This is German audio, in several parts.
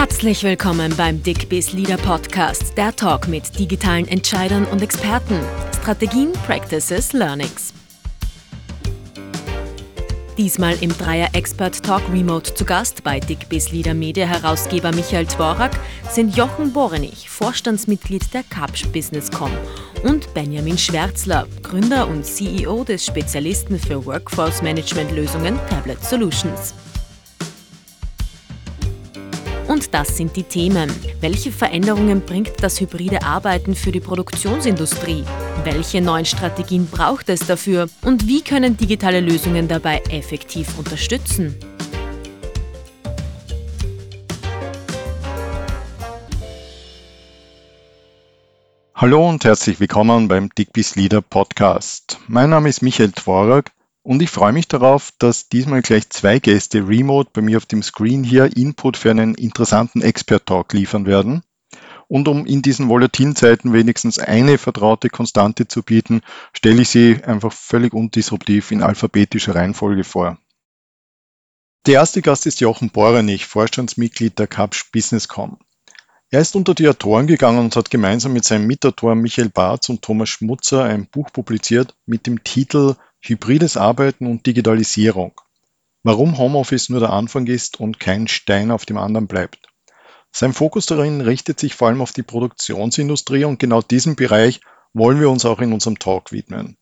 Herzlich willkommen beim DickBiz Leader Podcast, der Talk mit digitalen Entscheidern und Experten, Strategien, Practices, Learnings. Diesmal im Dreier Expert Talk Remote zu Gast bei DickBiz Leader Media Herausgeber Michael Dvorak sind Jochen Borenich, Vorstandsmitglied der Kapsch Businesscom und Benjamin Schwärzler, Gründer und CEO des Spezialisten für Workforce Management Lösungen Tablet Solutions. Und das sind die Themen. Welche Veränderungen bringt das hybride Arbeiten für die Produktionsindustrie? Welche neuen Strategien braucht es dafür? Und wie können digitale Lösungen dabei effektiv unterstützen? Hallo und herzlich willkommen beim Digbis Leader Podcast. Mein Name ist Michael Tworak und ich freue mich darauf, dass diesmal gleich zwei Gäste remote bei mir auf dem Screen hier Input für einen interessanten Expert-Talk liefern werden. Und um in diesen volatilen Zeiten wenigstens eine vertraute Konstante zu bieten, stelle ich sie einfach völlig undisruptiv in alphabetischer Reihenfolge vor. Der erste Gast ist Jochen Borenich, Vorstandsmitglied der Capsch Businesscom. Er ist unter die Autoren gegangen und hat gemeinsam mit seinem Mitautor Michael Barz und Thomas Schmutzer ein Buch publiziert mit dem Titel Hybrides Arbeiten und Digitalisierung. Warum Homeoffice nur der Anfang ist und kein Stein auf dem anderen bleibt. Sein Fokus darin richtet sich vor allem auf die Produktionsindustrie und genau diesem Bereich wollen wir uns auch in unserem Talk widmen.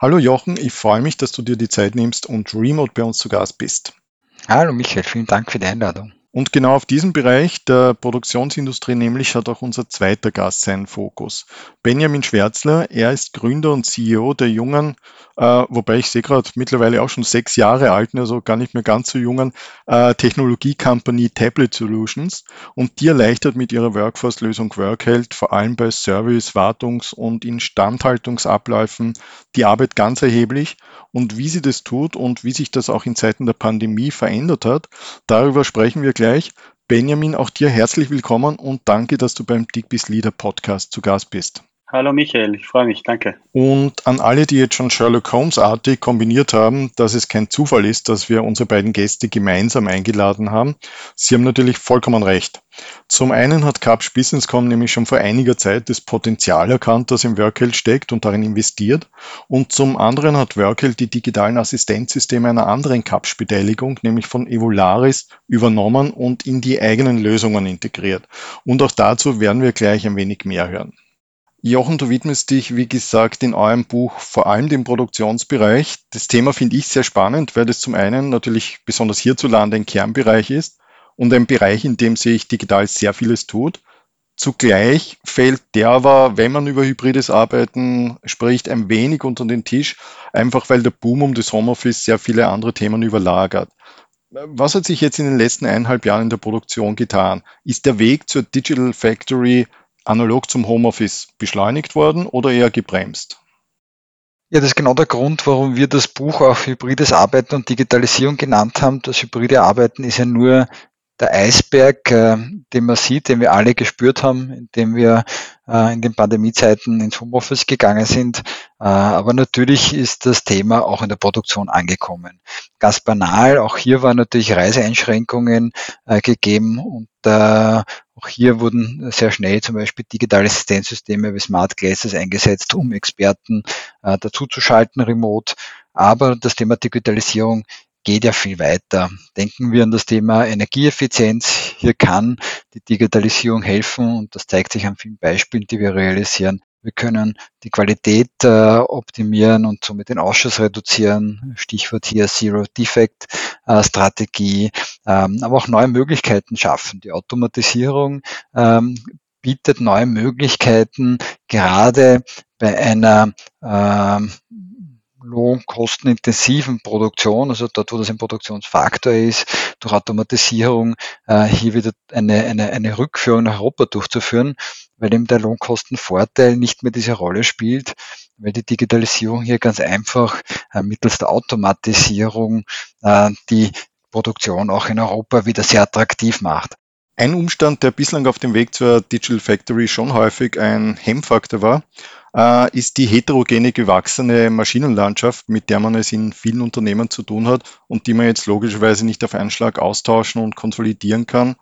Hallo Jochen, ich freue mich, dass du dir die Zeit nimmst und remote bei uns zu Gast bist. Hallo Michael, vielen Dank für die Einladung. Und genau auf diesem Bereich der Produktionsindustrie nämlich hat auch unser zweiter Gast seinen Fokus. Benjamin Schwärzler, er ist Gründer und CEO der jungen, äh, wobei ich sehe gerade mittlerweile auch schon sechs Jahre alten, also gar nicht mehr ganz so jungen äh, Technologie-Company Tablet Solutions. Und die erleichtert mit ihrer Workforce-Lösung Workheld vor allem bei Service, Wartungs- und Instandhaltungsabläufen die Arbeit ganz erheblich. Und wie sie das tut und wie sich das auch in Zeiten der Pandemie verändert hat, darüber sprechen wir gleich gleich. Benjamin, auch dir herzlich willkommen und danke, dass du beim Digbis Leader Podcast zu Gast bist. Hallo Michael, ich freue mich, danke. Und an alle, die jetzt schon Sherlock Holmes-artig kombiniert haben, dass es kein Zufall ist, dass wir unsere beiden Gäste gemeinsam eingeladen haben. Sie haben natürlich vollkommen recht. Zum einen hat Capsch Businesscom nämlich schon vor einiger Zeit das Potenzial erkannt, das im Workheld steckt und darin investiert. Und zum anderen hat Workheld die digitalen Assistenzsysteme einer anderen Capsch-Beteiligung, nämlich von Evolaris, übernommen und in die eigenen Lösungen integriert. Und auch dazu werden wir gleich ein wenig mehr hören. Jochen, du widmest dich, wie gesagt, in eurem Buch vor allem dem Produktionsbereich. Das Thema finde ich sehr spannend, weil das zum einen natürlich besonders hierzulande ein Kernbereich ist und ein Bereich, in dem sich digital sehr vieles tut. Zugleich fällt der aber, wenn man über hybrides Arbeiten spricht, ein wenig unter den Tisch, einfach weil der Boom um das Homeoffice sehr viele andere Themen überlagert. Was hat sich jetzt in den letzten eineinhalb Jahren in der Produktion getan? Ist der Weg zur Digital Factory analog zum Homeoffice beschleunigt worden oder eher gebremst? Ja, das ist genau der Grund, warum wir das Buch auch hybrides Arbeiten und Digitalisierung genannt haben. Das hybride Arbeiten ist ja nur der Eisberg, äh, den man sieht, den wir alle gespürt haben, indem wir äh, in den Pandemiezeiten ins Homeoffice gegangen sind. Äh, aber natürlich ist das Thema auch in der Produktion angekommen. Ganz banal, auch hier waren natürlich Reiseeinschränkungen äh, gegeben und äh, auch hier wurden sehr schnell zum Beispiel digitale Assistenzsysteme wie Smart Glasses eingesetzt, um Experten äh, dazuzuschalten remote. Aber das Thema Digitalisierung geht ja viel weiter. Denken wir an das Thema Energieeffizienz. Hier kann die Digitalisierung helfen und das zeigt sich an vielen Beispielen, die wir realisieren. Wir können die Qualität äh, optimieren und somit den Ausschuss reduzieren. Stichwort hier Zero Defect äh, Strategie, ähm, aber auch neue Möglichkeiten schaffen. Die Automatisierung ähm, bietet neue Möglichkeiten, gerade bei einer ähm, lohnkostenintensiven Produktion, also dort, wo das ein Produktionsfaktor ist, durch Automatisierung äh, hier wieder eine, eine, eine Rückführung nach Europa durchzuführen, weil eben der Lohnkostenvorteil nicht mehr diese Rolle spielt, weil die Digitalisierung hier ganz einfach äh, mittels der Automatisierung äh, die Produktion auch in Europa wieder sehr attraktiv macht. Ein Umstand, der bislang auf dem Weg zur Digital Factory schon häufig ein Hemmfaktor war, äh, ist die heterogene gewachsene Maschinenlandschaft, mit der man es in vielen Unternehmen zu tun hat und die man jetzt logischerweise nicht auf einen Schlag austauschen und konsolidieren kann.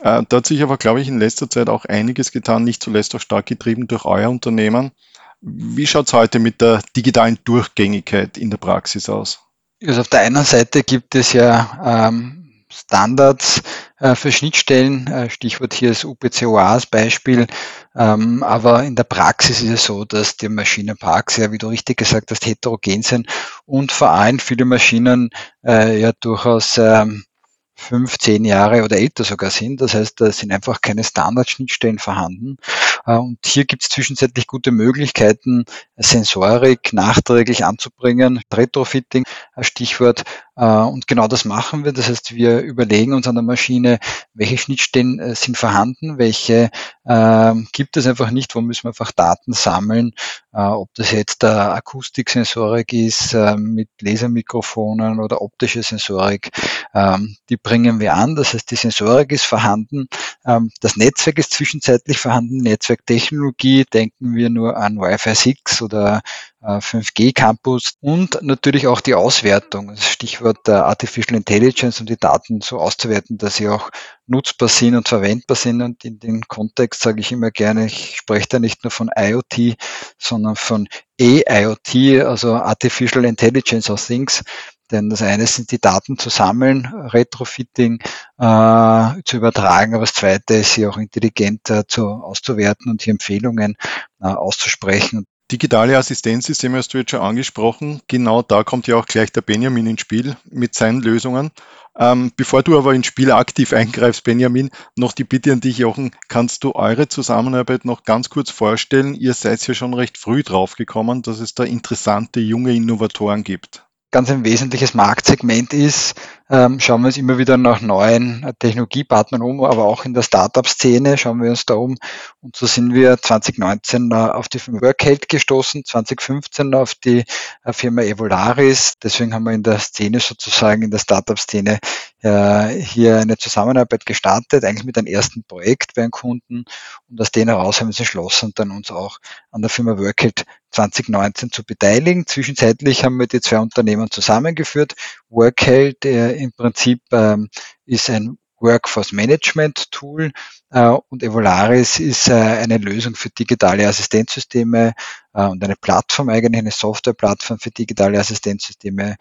Äh, da hat sich aber, glaube ich, in letzter Zeit auch einiges getan, nicht zuletzt auch stark getrieben durch euer Unternehmen. Wie schaut es heute mit der digitalen Durchgängigkeit in der Praxis aus? Also auf der einen Seite gibt es ja ähm, Standards äh, für Schnittstellen, äh, Stichwort hier ist UPCOA als Beispiel, ähm, aber in der Praxis ist es so, dass die Maschinenparks ja, wie du richtig gesagt hast, heterogen sind und vor allem viele Maschinen äh, ja durchaus ähm, fünf, zehn Jahre oder älter sogar sind. Das heißt, da sind einfach keine Standardschnittstellen vorhanden. Äh, und hier gibt es zwischenzeitlich gute Möglichkeiten, Sensorik nachträglich anzubringen. Retrofitting, als Stichwort. Äh, und genau das machen wir. Das heißt, wir überlegen uns an der Maschine, welche Schnittstellen äh, sind vorhanden, welche äh, gibt es einfach nicht, wo müssen wir einfach Daten sammeln, äh, ob das jetzt der Akustiksensorik ist mit Lasermikrofonen oder optische Sensorik, ähm, die bringen wir an. Das heißt, die Sensorik ist vorhanden, ähm, das Netzwerk ist zwischenzeitlich vorhanden, Netzwerktechnologie, denken wir nur an Wi-Fi 6 oder 5G-Campus äh, und natürlich auch die Auswertung. Stichwort Artificial Intelligence, um die Daten so auszuwerten, dass sie auch nutzbar sind und verwendbar sind. Und in dem Kontext sage ich immer gerne, ich spreche da nicht nur von IoT, sondern von AIoT, also Artificial Intelligence of Things. Denn das eine sind die Daten zu sammeln, Retrofitting äh, zu übertragen, aber das zweite ist sie auch intelligent äh, zu, auszuwerten und hier Empfehlungen äh, auszusprechen. Digitale Assistenzsysteme hast du jetzt schon angesprochen. Genau da kommt ja auch gleich der Benjamin ins Spiel mit seinen Lösungen. Ähm, bevor du aber ins Spiel aktiv eingreifst, Benjamin, noch die Bitte an dich, Jochen, kannst du eure Zusammenarbeit noch ganz kurz vorstellen? Ihr seid ja schon recht früh draufgekommen, dass es da interessante junge Innovatoren gibt ganz ein wesentliches Marktsegment ist, ähm, schauen wir uns immer wieder nach neuen Technologiepartnern um, aber auch in der Startup-Szene schauen wir uns da um. Und so sind wir 2019 äh, auf die Firma Workheld gestoßen, 2015 auf die äh, Firma Evolaris. Deswegen haben wir in der Szene sozusagen, in der Startup-Szene äh, hier eine Zusammenarbeit gestartet, eigentlich mit einem ersten Projekt bei einem Kunden. Und aus denen heraus haben wir uns entschlossen, dann uns auch an der Firma Workheld 2019 zu beteiligen. Zwischenzeitlich haben wir die zwei Unternehmen zusammengeführt. Workheld äh, im Prinzip ähm, ist ein Workforce Management Tool äh, und Evolaris ist äh, eine Lösung für digitale Assistenzsysteme äh, und eine Plattform, eigentlich eine Softwareplattform für digitale Assistenzsysteme.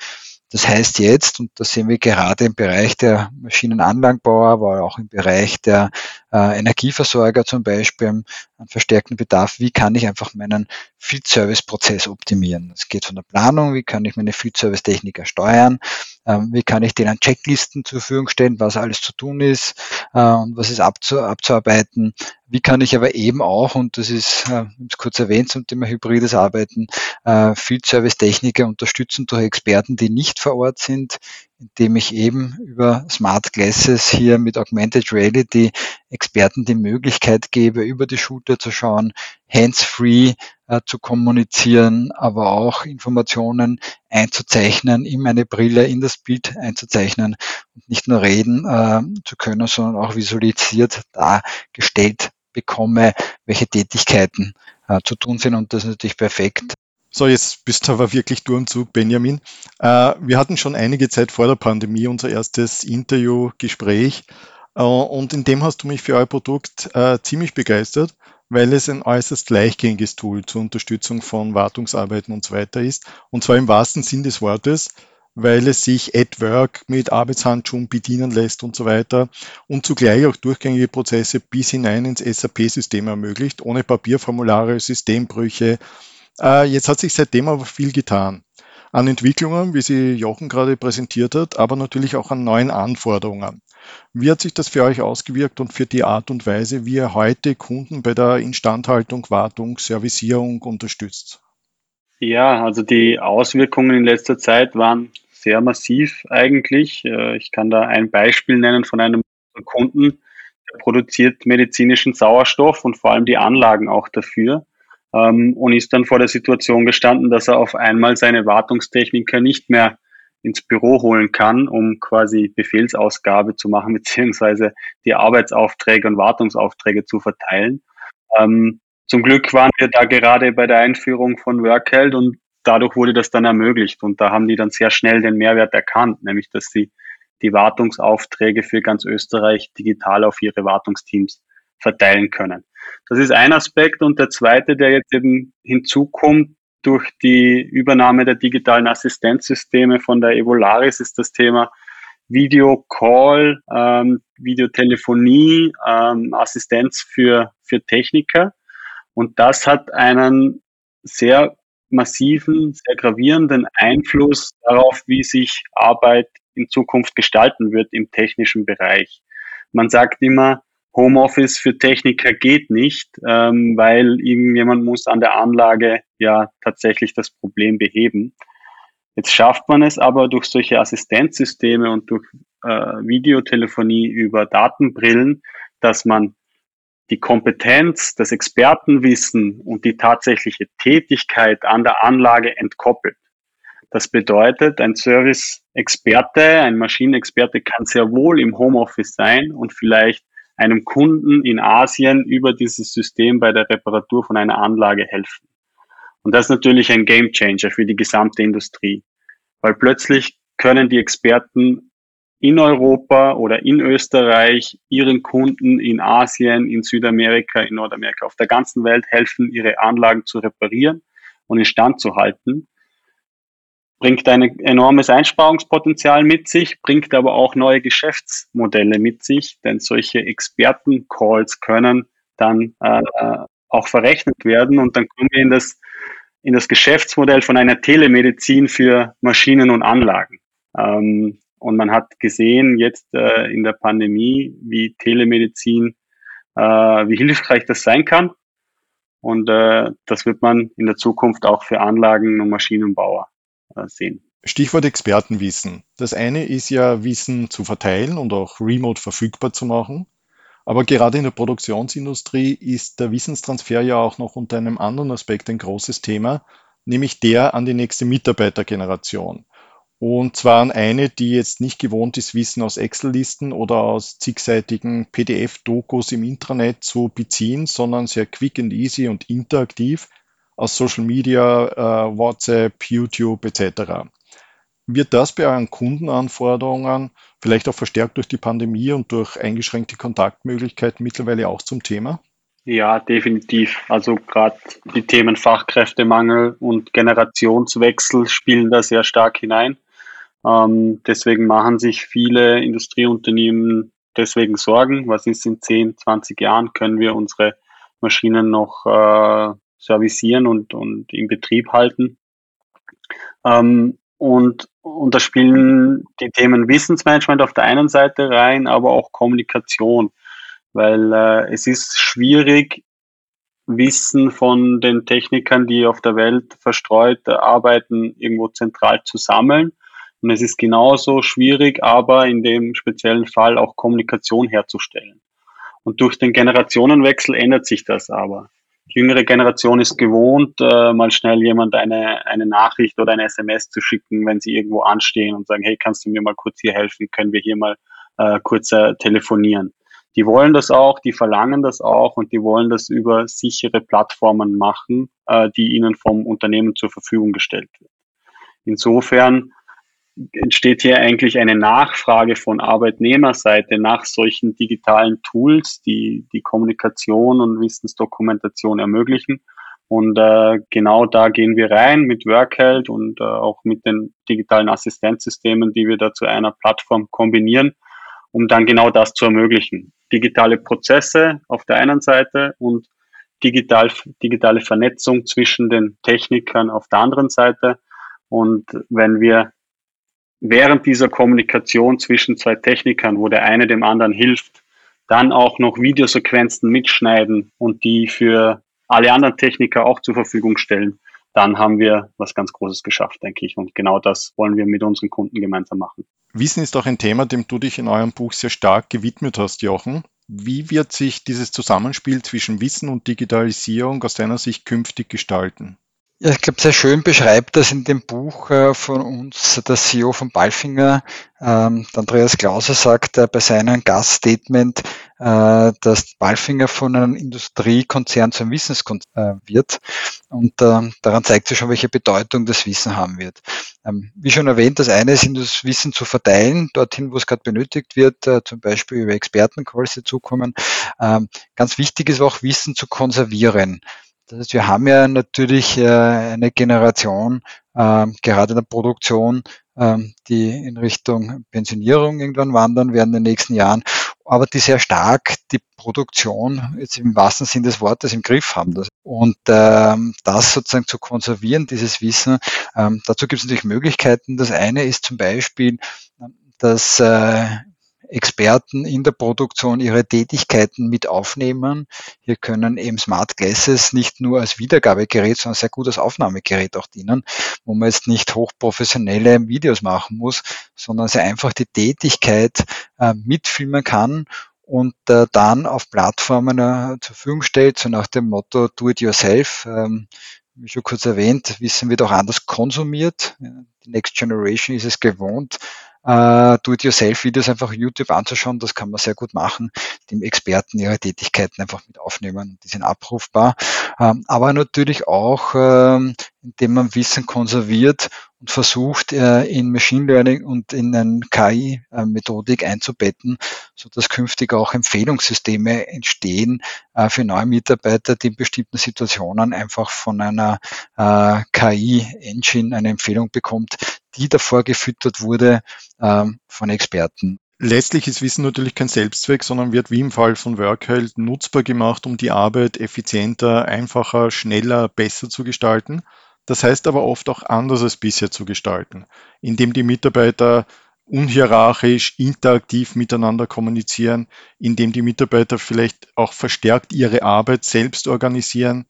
Das heißt jetzt, und das sehen wir gerade im Bereich der Maschinenanlagenbauer, aber auch im Bereich der äh, Energieversorger zum Beispiel, einen verstärkten Bedarf, wie kann ich einfach meinen Field Service Prozess optimieren. Es geht von der Planung, wie kann ich meine Field Service Techniker steuern, wie kann ich denen Checklisten zur Verfügung stellen, was alles zu tun ist äh, und was ist abzu abzuarbeiten. Wie kann ich aber eben auch, und das ist äh, kurz erwähnt zum Thema hybrides Arbeiten, äh, Field Service Techniker unterstützen durch Experten, die nicht vor Ort sind, indem ich eben über Smart Glasses hier mit Augmented Reality Experten die Möglichkeit gebe, über die Schulter zu schauen, hands-free äh, zu kommunizieren, aber auch Informationen einzuzeichnen, in meine Brille, in das Bild einzuzeichnen und nicht nur reden äh, zu können, sondern auch visualisiert dargestellt bekomme, welche Tätigkeiten äh, zu tun sind. Und das ist natürlich perfekt so, jetzt bist du aber wirklich durch und zu, Benjamin. Äh, wir hatten schon einige Zeit vor der Pandemie unser erstes Interview-Gespräch äh, und in dem hast du mich für euer Produkt äh, ziemlich begeistert, weil es ein äußerst leichtgängiges Tool zur Unterstützung von Wartungsarbeiten und so weiter ist. Und zwar im wahrsten Sinn des Wortes, weil es sich at Work mit Arbeitshandschuhen bedienen lässt und so weiter und zugleich auch durchgängige Prozesse bis hinein ins SAP-System ermöglicht, ohne Papierformulare, Systembrüche, äh, jetzt hat sich seitdem aber viel getan. An Entwicklungen, wie sie Jochen gerade präsentiert hat, aber natürlich auch an neuen Anforderungen. Wie hat sich das für euch ausgewirkt und für die Art und Weise, wie ihr heute Kunden bei der Instandhaltung, Wartung, Servicierung unterstützt? Ja, also die Auswirkungen in letzter Zeit waren sehr massiv eigentlich. Äh, ich kann da ein Beispiel nennen von einem Kunden, der produziert medizinischen Sauerstoff und vor allem die Anlagen auch dafür ähm, und ist dann vor der Situation gestanden, dass er auf einmal seine Wartungstechniker nicht mehr ins Büro holen kann, um quasi Befehlsausgabe zu machen, beziehungsweise die Arbeitsaufträge und Wartungsaufträge zu verteilen. Ähm, zum Glück waren wir da gerade bei der Einführung von Workheld und dadurch wurde das dann ermöglicht. Und da haben die dann sehr schnell den Mehrwert erkannt, nämlich dass sie die Wartungsaufträge für ganz Österreich digital auf ihre Wartungsteams verteilen können. Das ist ein Aspekt. Und der zweite, der jetzt eben hinzukommt durch die Übernahme der digitalen Assistenzsysteme von der Evolaris, ist das Thema Videocall, ähm, Videotelefonie, ähm, Assistenz für, für Techniker. Und das hat einen sehr massiven, sehr gravierenden Einfluss darauf, wie sich Arbeit in Zukunft gestalten wird im technischen Bereich. Man sagt immer, Homeoffice für Techniker geht nicht, ähm, weil irgendjemand muss an der Anlage ja tatsächlich das Problem beheben. Jetzt schafft man es aber durch solche Assistenzsysteme und durch äh, Videotelefonie über Datenbrillen, dass man die Kompetenz, das Expertenwissen und die tatsächliche Tätigkeit an der Anlage entkoppelt. Das bedeutet, ein Service-Experte, ein Maschinenexperte kann sehr wohl im Homeoffice sein und vielleicht einem Kunden in Asien über dieses System bei der Reparatur von einer Anlage helfen. Und das ist natürlich ein Game Changer für die gesamte Industrie, weil plötzlich können die Experten in Europa oder in Österreich ihren Kunden in Asien, in Südamerika, in Nordamerika, auf der ganzen Welt helfen, ihre Anlagen zu reparieren und instand zu halten bringt ein enormes Einsparungspotenzial mit sich, bringt aber auch neue Geschäftsmodelle mit sich, denn solche Experten-Calls können dann äh, auch verrechnet werden und dann kommen wir in das, in das Geschäftsmodell von einer Telemedizin für Maschinen und Anlagen. Ähm, und man hat gesehen jetzt äh, in der Pandemie, wie Telemedizin, äh, wie hilfreich das sein kann. Und äh, das wird man in der Zukunft auch für Anlagen und Maschinenbauer sehen. Stichwort Expertenwissen. Das eine ist ja, Wissen zu verteilen und auch remote verfügbar zu machen. Aber gerade in der Produktionsindustrie ist der Wissenstransfer ja auch noch unter einem anderen Aspekt ein großes Thema, nämlich der an die nächste Mitarbeitergeneration. Und zwar an eine, die jetzt nicht gewohnt ist, Wissen aus Excel-Listen oder aus zigseitigen PDF-Dokus im Intranet zu beziehen, sondern sehr quick and easy und interaktiv aus Social Media, äh, WhatsApp, YouTube etc. Wird das bei euren Kundenanforderungen, vielleicht auch verstärkt durch die Pandemie und durch eingeschränkte Kontaktmöglichkeiten mittlerweile auch zum Thema? Ja, definitiv. Also gerade die Themen Fachkräftemangel und Generationswechsel spielen da sehr stark hinein. Ähm, deswegen machen sich viele Industrieunternehmen deswegen Sorgen. Was ist in 10, 20 Jahren? Können wir unsere Maschinen noch äh, servicieren und, und in Betrieb halten. Ähm, und, und da spielen die Themen Wissensmanagement auf der einen Seite rein, aber auch Kommunikation, weil äh, es ist schwierig, Wissen von den Technikern, die auf der Welt verstreut arbeiten, irgendwo zentral zu sammeln. Und es ist genauso schwierig, aber in dem speziellen Fall auch Kommunikation herzustellen. Und durch den Generationenwechsel ändert sich das aber jüngere Generation ist gewohnt, äh, mal schnell jemand eine, eine Nachricht oder eine SMS zu schicken, wenn sie irgendwo anstehen und sagen, hey, kannst du mir mal kurz hier helfen? Können wir hier mal äh, kurz äh, telefonieren? Die wollen das auch, die verlangen das auch und die wollen das über sichere Plattformen machen, äh, die ihnen vom Unternehmen zur Verfügung gestellt wird. Insofern entsteht hier eigentlich eine Nachfrage von Arbeitnehmerseite nach solchen digitalen Tools, die die Kommunikation und Wissensdokumentation ermöglichen. Und äh, genau da gehen wir rein mit Workheld und äh, auch mit den digitalen Assistenzsystemen, die wir da zu einer Plattform kombinieren, um dann genau das zu ermöglichen. Digitale Prozesse auf der einen Seite und digital, digitale Vernetzung zwischen den Technikern auf der anderen Seite. Und wenn wir während dieser Kommunikation zwischen zwei Technikern, wo der eine dem anderen hilft, dann auch noch Videosequenzen mitschneiden und die für alle anderen Techniker auch zur Verfügung stellen, dann haben wir was ganz Großes geschafft, denke ich. Und genau das wollen wir mit unseren Kunden gemeinsam machen. Wissen ist auch ein Thema, dem du dich in eurem Buch sehr stark gewidmet hast, Jochen. Wie wird sich dieses Zusammenspiel zwischen Wissen und Digitalisierung aus deiner Sicht künftig gestalten? Ja, ich glaube, sehr schön beschreibt das in dem Buch äh, von uns der CEO von Balfinger, ähm, Andreas Klauser, sagt äh, bei seinem Gaststatement, äh, dass Balfinger von einem Industriekonzern zum Wissenskonzern wird. Und äh, daran zeigt sich schon, welche Bedeutung das Wissen haben wird. Ähm, wie schon erwähnt, das eine ist, das Wissen zu verteilen, dorthin, wo es gerade benötigt wird, äh, zum Beispiel über Expertencalls dazukommen. Ähm, ganz wichtig ist auch, Wissen zu konservieren. Das heißt, wir haben ja natürlich äh, eine Generation, äh, gerade in der Produktion, äh, die in Richtung Pensionierung irgendwann wandern werden in den nächsten Jahren, aber die sehr stark die Produktion jetzt im wahrsten Sinn des Wortes im Griff haben. Und ähm, das sozusagen zu konservieren, dieses Wissen, ähm, dazu gibt es natürlich Möglichkeiten. Das eine ist zum Beispiel, dass äh, Experten in der Produktion ihre Tätigkeiten mit aufnehmen. Hier können eben Smart Glasses nicht nur als Wiedergabegerät, sondern sehr gut als Aufnahmegerät auch dienen, wo man jetzt nicht hochprofessionelle Videos machen muss, sondern sehr einfach die Tätigkeit äh, mitfilmen kann und äh, dann auf Plattformen äh, zur Verfügung stellt, so nach dem Motto Do it yourself. Ähm, wie schon kurz erwähnt, Wissen wird auch anders konsumiert. Die Next Generation ist es gewohnt, äh, Do-it-yourself-Videos einfach YouTube anzuschauen. Das kann man sehr gut machen, dem Experten ihre Tätigkeiten einfach mit aufnehmen. Die sind abrufbar. Ähm, aber natürlich auch, ähm, indem man Wissen konserviert und versucht, äh, in Machine Learning und in eine KI-Methodik einzubetten, so dass künftig auch Empfehlungssysteme entstehen äh, für neue Mitarbeiter, die in bestimmten Situationen einfach von einer äh, KI-Engine eine Empfehlung bekommt, die davor gefüttert wurde ähm, von Experten. Letztlich ist Wissen natürlich kein Selbstzweck, sondern wird wie im Fall von Workheld nutzbar gemacht, um die Arbeit effizienter, einfacher, schneller, besser zu gestalten. Das heißt aber oft auch anders als bisher zu gestalten, indem die Mitarbeiter unhierarchisch, interaktiv miteinander kommunizieren, indem die Mitarbeiter vielleicht auch verstärkt ihre Arbeit selbst organisieren.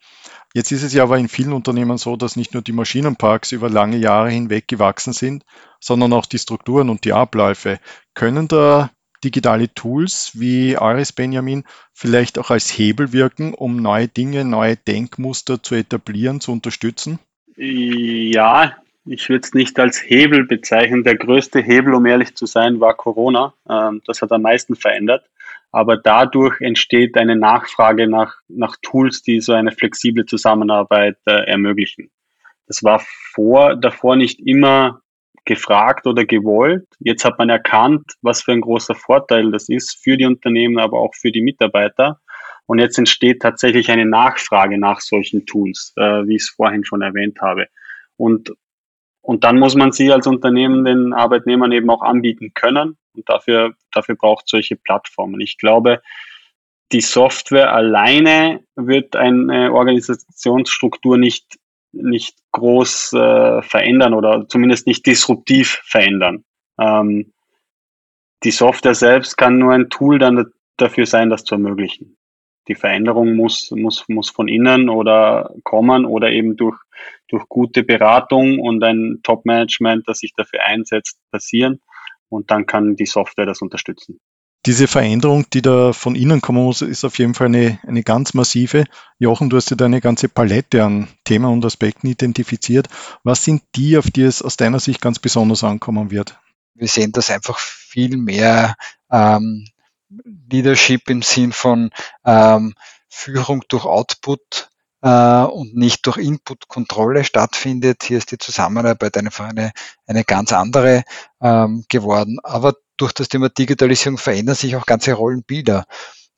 Jetzt ist es ja aber in vielen Unternehmen so, dass nicht nur die Maschinenparks über lange Jahre hinweg gewachsen sind, sondern auch die Strukturen und die Abläufe. Können da digitale Tools wie Aris Benjamin vielleicht auch als Hebel wirken, um neue Dinge, neue Denkmuster zu etablieren, zu unterstützen? Ja, ich würde es nicht als Hebel bezeichnen. Der größte Hebel, um ehrlich zu sein, war Corona. Ähm, das hat am meisten verändert. Aber dadurch entsteht eine Nachfrage nach, nach Tools, die so eine flexible Zusammenarbeit äh, ermöglichen. Das war vor, davor nicht immer gefragt oder gewollt. Jetzt hat man erkannt, was für ein großer Vorteil das ist für die Unternehmen, aber auch für die Mitarbeiter. Und jetzt entsteht tatsächlich eine Nachfrage nach solchen Tools, äh, wie ich es vorhin schon erwähnt habe. Und und dann muss man sie als Unternehmen den Arbeitnehmern eben auch anbieten können. Und dafür, dafür braucht solche Plattformen. Ich glaube, die Software alleine wird eine Organisationsstruktur nicht, nicht groß äh, verändern oder zumindest nicht disruptiv verändern. Ähm, die Software selbst kann nur ein Tool dann dafür sein, das zu ermöglichen die Veränderung muss, muss, muss von innen oder kommen oder eben durch, durch gute Beratung und ein Top-Management, das sich dafür einsetzt, passieren. Und dann kann die Software das unterstützen. Diese Veränderung, die da von innen kommen muss, ist auf jeden Fall eine, eine ganz massive. Jochen, du hast ja da eine ganze Palette an Themen und Aspekten identifiziert. Was sind die, auf die es aus deiner Sicht ganz besonders ankommen wird? Wir sehen das einfach viel mehr ähm, Leadership im Sinn von ähm, Führung durch Output äh, und nicht durch Input-Kontrolle stattfindet. Hier ist die Zusammenarbeit einfach eine, eine ganz andere ähm, geworden. Aber durch das Thema Digitalisierung verändern sich auch ganze Rollenbilder.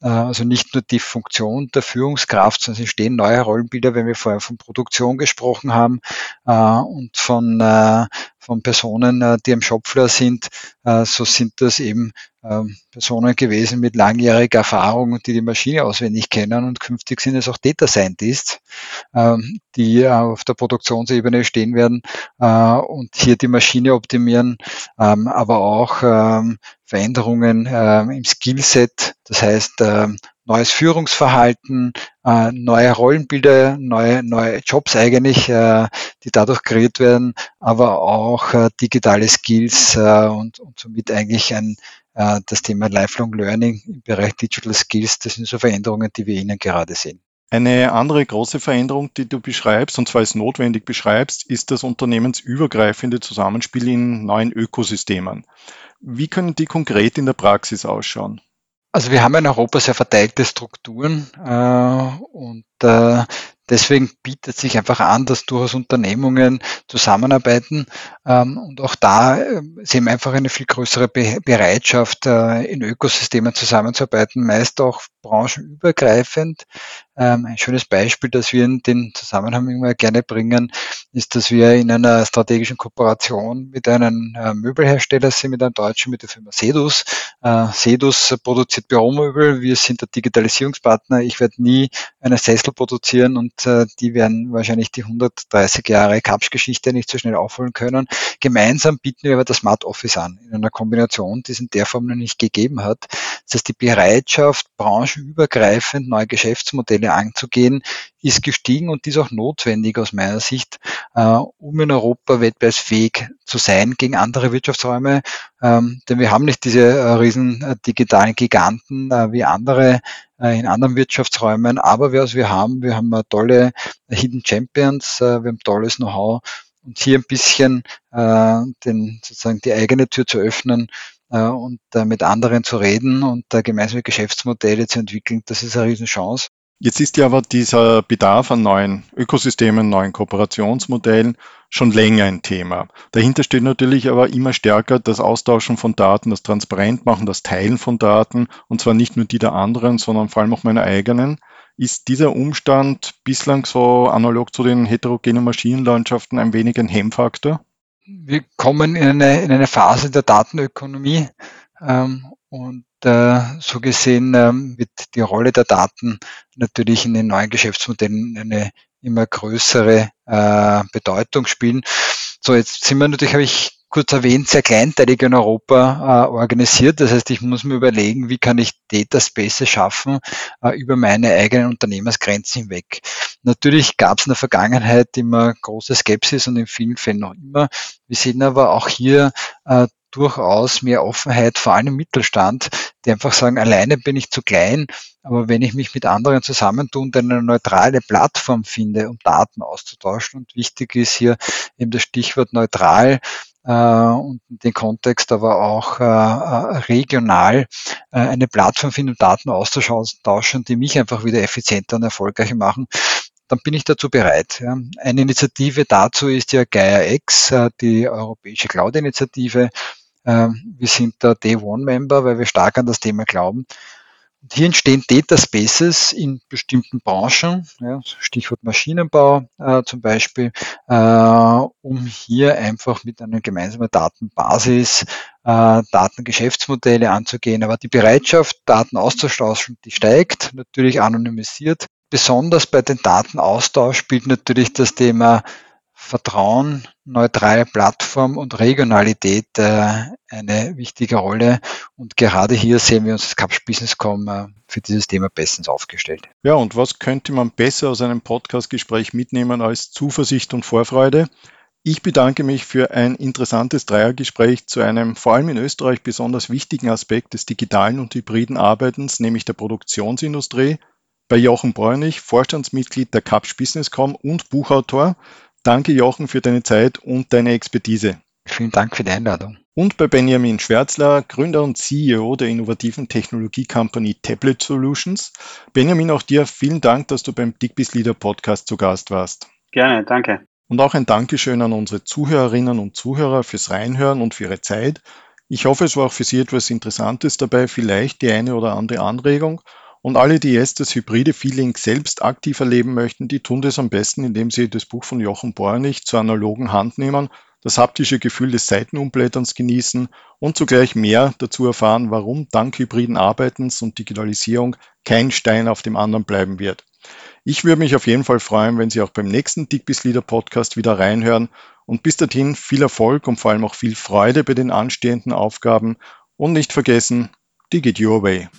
Äh, also nicht nur die Funktion der Führungskraft, sondern es entstehen neue Rollenbilder, wenn wir vorher von Produktion gesprochen haben äh, und von, äh, von Personen, die am Shopfloor sind. So sind das eben ähm, Personen gewesen mit langjähriger Erfahrung, die die Maschine auswendig kennen und künftig sind es auch Data Scientists, ähm, die auf der Produktionsebene stehen werden und hier die Maschine optimieren, ähm, aber auch Veränderungen im Skillset, das heißt neues Führungsverhalten, äh, neue Rollenbilder, neue, neue Jobs eigentlich, äh, die dadurch kreiert werden, aber auch äh, digitale Skills äh, und, und somit eigentlich ein, äh, das Thema Lifelong Learning im Bereich Digital Skills. Das sind so Veränderungen, die wir Ihnen gerade sehen. Eine andere große Veränderung, die du beschreibst, und zwar als notwendig beschreibst, ist das unternehmensübergreifende Zusammenspiel in neuen Ökosystemen. Wie können die konkret in der Praxis ausschauen? Also wir haben in Europa sehr verteilte Strukturen äh, und äh, Deswegen bietet sich einfach an, dass durchaus Unternehmungen zusammenarbeiten ähm, und auch da äh, sehen wir einfach eine viel größere Be Bereitschaft, äh, in Ökosystemen zusammenzuarbeiten, meist auch branchenübergreifend. Ähm, ein schönes Beispiel, das wir in den Zusammenhang immer gerne bringen, ist, dass wir in einer strategischen Kooperation mit einem äh, Möbelhersteller sind, mit einem Deutschen, mit der Firma Sedus. Äh, Sedus produziert Büromöbel, wir sind der Digitalisierungspartner. Ich werde nie eine Sessel produzieren und äh, die werden wahrscheinlich die 130 Jahre Kapsch-Geschichte nicht so schnell aufholen können. Gemeinsam bieten wir aber das Smart Office an, in einer Kombination, die es in der Form noch nicht gegeben hat. Das heißt, die Bereitschaft, branchenübergreifend neue Geschäftsmodelle anzugehen, ist gestiegen und ist auch notwendig aus meiner Sicht, äh, um in Europa wettbewerbsfähig zu sein gegen andere Wirtschaftsräume. Ähm, denn wir haben nicht diese äh, riesen äh, digitalen Giganten wie andere in anderen Wirtschaftsräumen, aber was wir haben, wir haben tolle Hidden Champions, wir haben tolles Know-how und hier ein bisschen den, sozusagen die eigene Tür zu öffnen und mit anderen zu reden und gemeinsame Geschäftsmodelle zu entwickeln, das ist eine Riesenchance. Jetzt ist ja aber dieser Bedarf an neuen Ökosystemen, neuen Kooperationsmodellen schon länger ein Thema. Dahinter steht natürlich aber immer stärker das Austauschen von Daten, das Transparentmachen, das Teilen von Daten und zwar nicht nur die der anderen, sondern vor allem auch meiner eigenen. Ist dieser Umstand bislang so analog zu den heterogenen Maschinenlandschaften ein wenig ein Hemmfaktor? Wir kommen in eine, in eine Phase der Datenökonomie ähm, und äh, so gesehen ähm, wird die Rolle der Daten natürlich in den neuen Geschäftsmodellen eine immer größere äh, Bedeutung spielen. So, jetzt sind wir natürlich, habe ich kurz erwähnt, sehr kleinteilig in Europa äh, organisiert. Das heißt, ich muss mir überlegen, wie kann ich Data Spaces schaffen äh, über meine eigenen Unternehmensgrenzen hinweg. Natürlich gab es in der Vergangenheit immer große Skepsis und in vielen Fällen noch immer. Wir sehen aber auch hier äh, durchaus mehr Offenheit, vor allem im Mittelstand, die einfach sagen, alleine bin ich zu klein, aber wenn ich mich mit anderen zusammentue und eine neutrale Plattform finde, um Daten auszutauschen, und wichtig ist hier eben das Stichwort neutral, und in den Kontext aber auch äh, äh regional äh, eine Plattform finden, um Daten auszutauschen, die mich einfach wieder effizienter und erfolgreicher machen, dann bin ich dazu bereit. Ja. Eine Initiative dazu ist ja Gaia X, äh, die europäische Cloud-Initiative, ähm, wir sind da Day One Member, weil wir stark an das Thema glauben. Und hier entstehen Data Spaces in bestimmten Branchen, ja, Stichwort Maschinenbau äh, zum Beispiel, äh, um hier einfach mit einer gemeinsamen Datenbasis äh, Datengeschäftsmodelle anzugehen. Aber die Bereitschaft, Daten auszutauschen, die steigt, natürlich anonymisiert. Besonders bei den Datenaustausch spielt natürlich das Thema Vertrauen, neutrale Plattform und Regionalität äh, eine wichtige Rolle. Und gerade hier sehen wir uns als Capsch Businesscom äh, für dieses Thema bestens aufgestellt. Ja, und was könnte man besser aus einem Podcast-Gespräch mitnehmen als Zuversicht und Vorfreude? Ich bedanke mich für ein interessantes Dreiergespräch zu einem vor allem in Österreich besonders wichtigen Aspekt des digitalen und hybriden Arbeitens, nämlich der Produktionsindustrie. Bei Jochen Bräunig, Vorstandsmitglied der Capsch Businesscom und Buchautor. Danke, Jochen, für deine Zeit und deine Expertise. Vielen Dank für die Einladung. Und bei Benjamin Schwärzler, Gründer und CEO der innovativen Technologie-Company Tablet Solutions. Benjamin, auch dir vielen Dank, dass du beim Digbis Leader Podcast zu Gast warst. Gerne, danke. Und auch ein Dankeschön an unsere Zuhörerinnen und Zuhörer fürs Reinhören und für ihre Zeit. Ich hoffe, es war auch für Sie etwas Interessantes dabei, vielleicht die eine oder andere Anregung. Und alle, die jetzt das hybride Feeling selbst aktiv erleben möchten, die tun das am besten, indem sie das Buch von Jochen Bornig zur analogen Hand nehmen, das haptische Gefühl des Seitenumblätterns genießen und zugleich mehr dazu erfahren, warum dank hybriden Arbeitens und Digitalisierung kein Stein auf dem anderen bleiben wird. Ich würde mich auf jeden Fall freuen, wenn Sie auch beim nächsten Digbis Leader Podcast wieder reinhören und bis dahin viel Erfolg und vor allem auch viel Freude bei den anstehenden Aufgaben und nicht vergessen, Dig it your way.